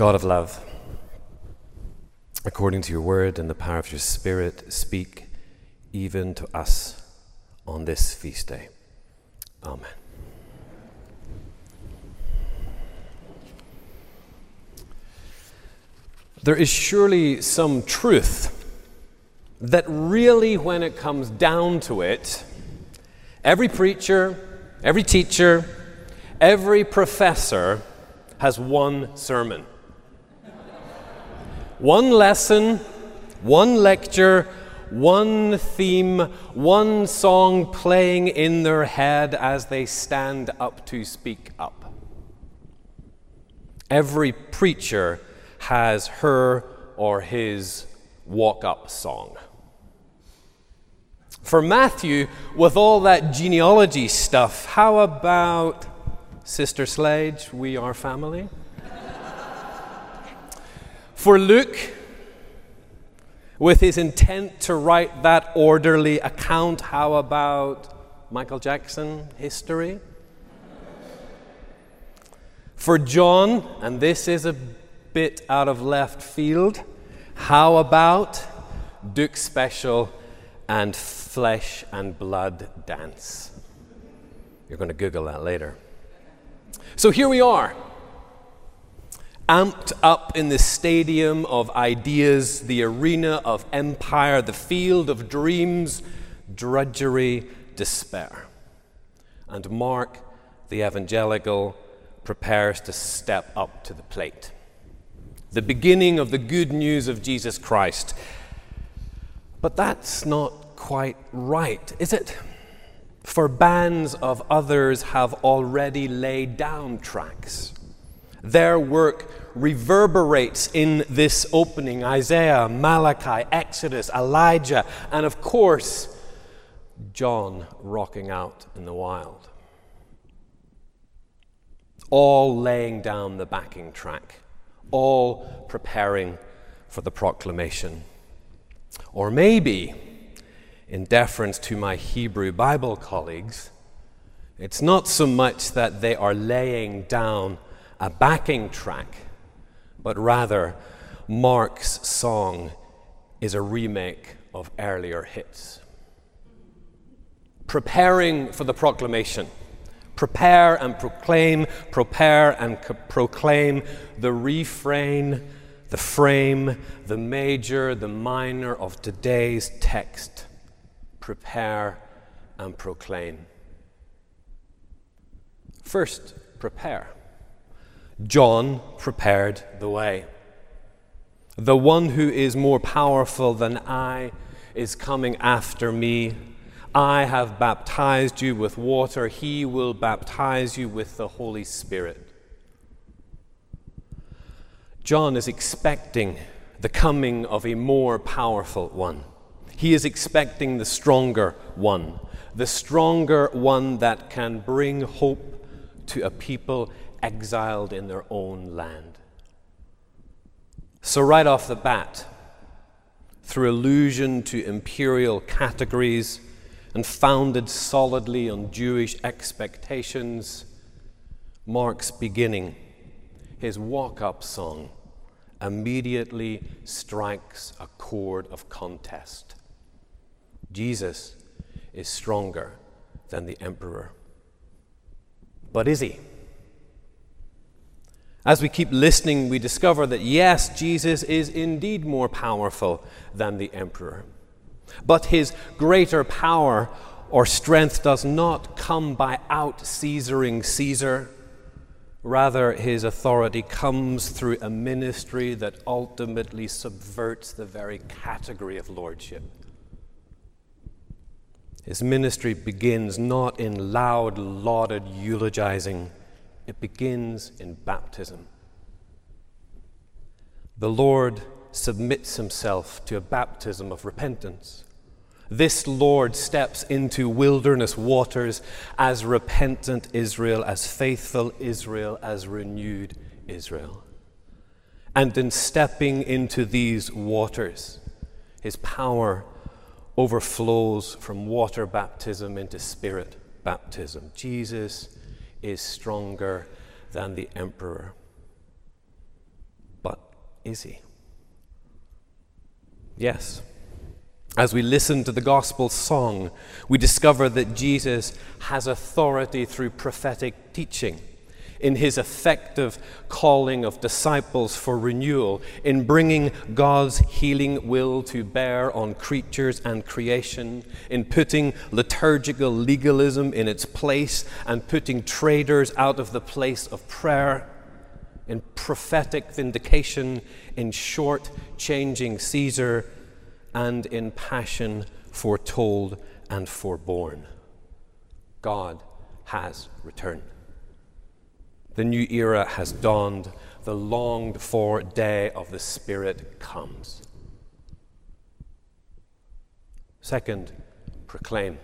God of love, according to your word and the power of your Spirit, speak even to us on this feast day. Amen. There is surely some truth that really, when it comes down to it, every preacher, every teacher, every professor has one sermon. One lesson, one lecture, one theme, one song playing in their head as they stand up to speak up. Every preacher has her or his walk up song. For Matthew, with all that genealogy stuff, how about Sister Sledge, we are family? For Luke, with his intent to write that orderly account, how about Michael Jackson history? For John, and this is a bit out of left field, how about Duke Special and Flesh and Blood Dance? You're going to Google that later. So here we are, amped up in the stadium of ideas, the arena of empire, the field of dreams, drudgery, despair. And Mark, the evangelical, prepares to step up to the plate the beginning of the good news of Jesus Christ. But that's not quite right, is it? For bands of others have already laid down tracks. Their work reverberates in this opening Isaiah, Malachi, Exodus, Elijah, and of course, John rocking out in the wild. All laying down the backing track all preparing for the proclamation. Or maybe, in deference to my Hebrew Bible colleagues, it's not so much that they are laying down a backing track, but rather Mark's song is a remake of earlier hits. Preparing for the proclamation Prepare and proclaim, prepare and co- proclaim the refrain, the frame, the major, the minor of today's text. Prepare and proclaim. First, prepare. John prepared the way. The one who is more powerful than I is coming after me I have baptized you with water, he will baptize you with the Holy Spirit. John is expecting the coming of a more powerful one. He is expecting the stronger one, the stronger one that can bring hope to a people exiled in their own land. So, right off the bat, through allusion to imperial categories, and founded solidly on Jewish expectations, Mark's beginning, his walk up song, immediately strikes a chord of contest. Jesus is stronger than the emperor. But is he? As we keep listening, we discover that yes, Jesus is indeed more powerful than the emperor. But his greater power or strength does not come by out Caesaring Caesar. Rather, his authority comes through a ministry that ultimately subverts the very category of lordship. His ministry begins not in loud, lauded eulogizing, it begins in baptism. The Lord submits himself to a baptism of repentance. This Lord steps into wilderness waters as repentant Israel, as faithful Israel, as renewed Israel. And in stepping into these waters, his power overflows from water baptism into spirit baptism. Jesus is stronger than the emperor. But is he? Yes. As we listen to the gospel song, we discover that Jesus has authority through prophetic teaching in his effective calling of disciples for renewal, in bringing God's healing will to bear on creatures and creation, in putting liturgical legalism in its place and putting traders out of the place of prayer, in prophetic vindication, in short changing Caesar, and in passion foretold and forborne. God has returned. The new era has dawned. The longed for day of the Spirit comes. Second, proclaim.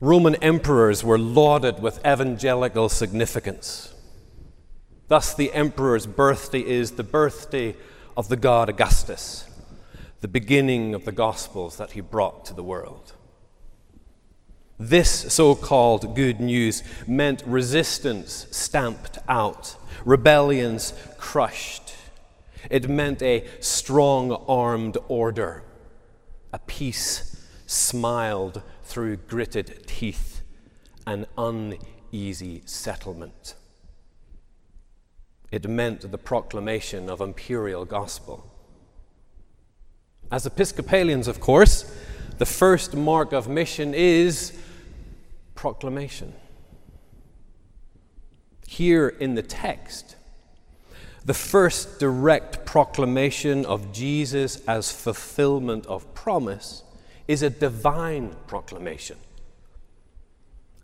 Roman emperors were lauded with evangelical significance. Thus, the emperor's birthday is the birthday of the god Augustus, the beginning of the gospels that he brought to the world. This so called good news meant resistance stamped out, rebellions crushed. It meant a strong armed order. A peace smiled through gritted teeth, an uneasy settlement. It meant the proclamation of imperial gospel. As Episcopalians, of course, the first mark of mission is proclamation. Here in the text, the first direct proclamation of Jesus as fulfillment of promise is a divine proclamation.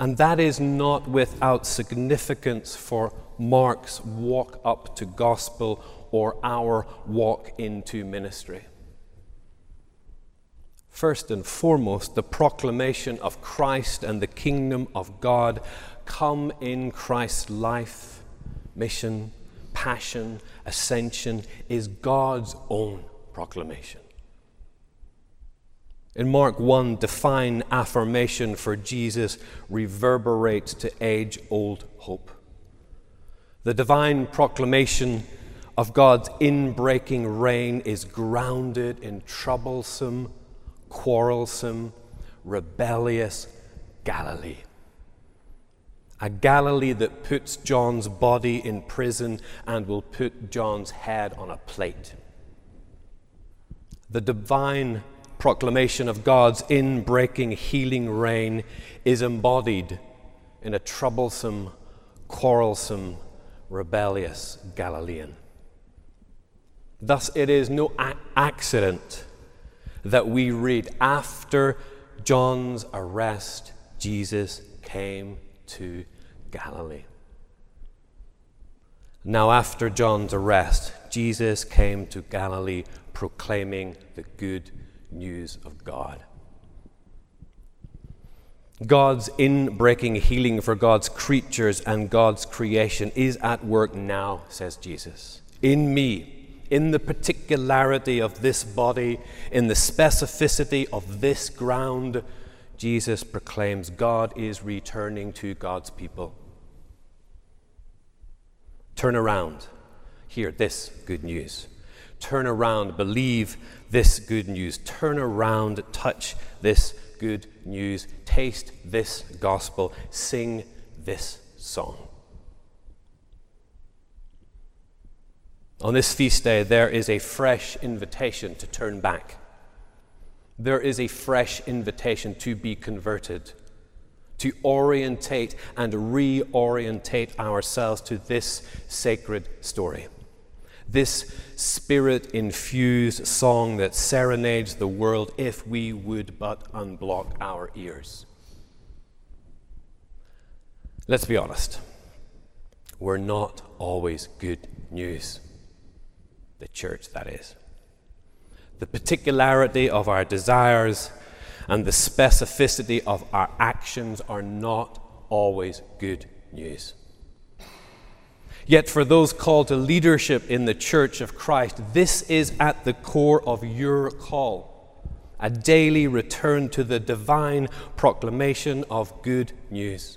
And that is not without significance for Mark's walk up to gospel or our walk into ministry. First and foremost, the proclamation of Christ and the kingdom of God come in Christ's life, mission, passion, ascension is God's own proclamation. In Mark 1, divine affirmation for Jesus reverberates to age old hope. The divine proclamation of God's inbreaking reign is grounded in troublesome quarrelsome, rebellious Galilee. A Galilee that puts John's body in prison and will put John's head on a plate. The divine proclamation of God's in-breaking healing reign is embodied in a troublesome, quarrelsome, rebellious Galilean. Thus, it is no accident that we read after John's arrest, Jesus came to Galilee. Now, after John's arrest, Jesus came to Galilee proclaiming the good news of God. God's in-breaking healing for God's creatures and God's creation is at work now, says Jesus. In me, in the particularity of this body, in the specificity of this ground, Jesus proclaims God is returning to God's people. Turn around. Hear this good news. Turn around. Believe this good news. Turn around. Touch this good news. Taste this gospel. Sing this song. On this feast day, there is a fresh invitation to turn back. There is a fresh invitation to be converted, to orientate and reorientate ourselves to this sacred story. This spirit infused song that serenades the world if we would but unblock our ears. Let's be honest, we're not always good news the church, that is. The particularity of our desires and the specificity of our actions are not always good news. Yet, for those called to leadership in the church of Christ, this is at the core of your call a daily return to the divine proclamation of good news.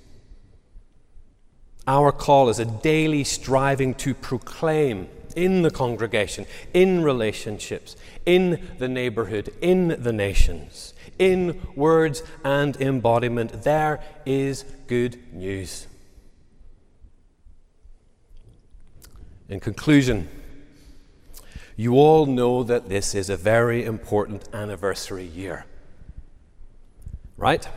Our call is a daily striving to proclaim in the congregation, in relationships, in the neighborhood, in the nations, in words and embodiment. There is good news. In conclusion, you all know that this is a very important anniversary year. Right?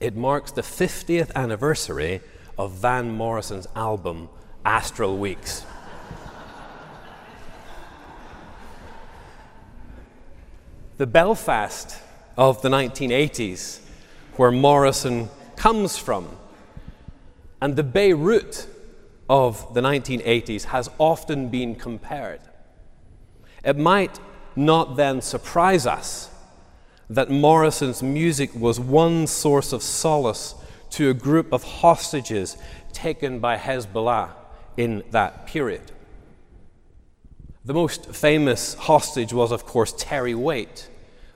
It marks the 50th anniversary of Van Morrison's album, Astral Weeks. The Belfast of the 1980s, where Morrison comes from, and the Beirut of the 1980s has often been compared. It might not then surprise us that Morrison's music was one source of solace to a group of hostages taken by Hezbollah in that period. The most famous hostage was, of course, Terry Waite,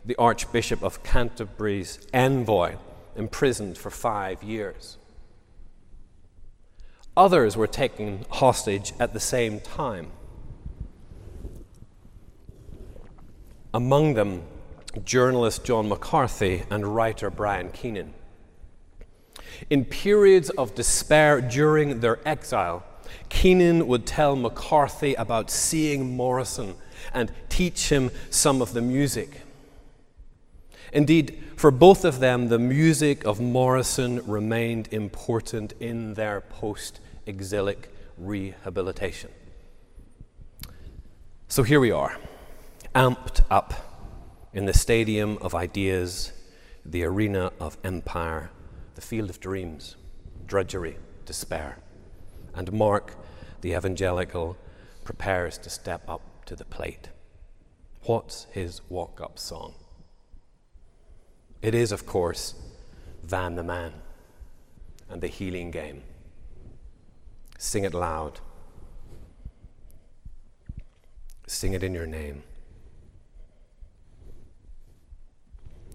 the Archbishop of Canterbury's envoy, imprisoned for five years. Others were taken hostage at the same time. Among them, journalist John McCarthy and writer Brian Keenan. In periods of despair during their exile, Keenan would tell McCarthy about seeing Morrison and teach him some of the music. Indeed, for both of them, the music of Morrison remained important in their post exilic rehabilitation. So here we are, amped up in the stadium of ideas, the arena of empire, the field of dreams, drudgery, despair. And Mark, the evangelical, prepares to step up to the plate. What's his walk up song? It is, of course, Van the Man and the healing game. Sing it loud. Sing it in your name.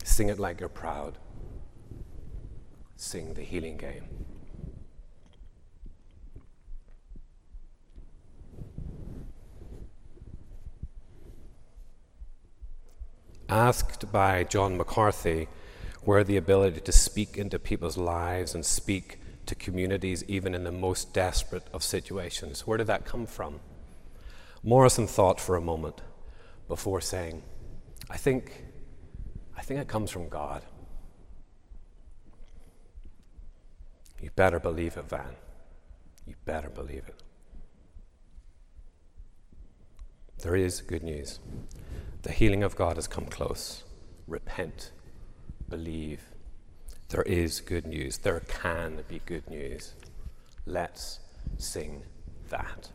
Sing it like you're proud. Sing the healing game. Asked by John McCarthy where the ability to speak into people's lives and speak to communities, even in the most desperate of situations, where did that come from? Morrison thought for a moment before saying, I think I think it comes from God. You better believe it, Van. You better believe it. There is good news. The healing of God has come close. Repent, believe. There is good news. There can be good news. Let's sing that.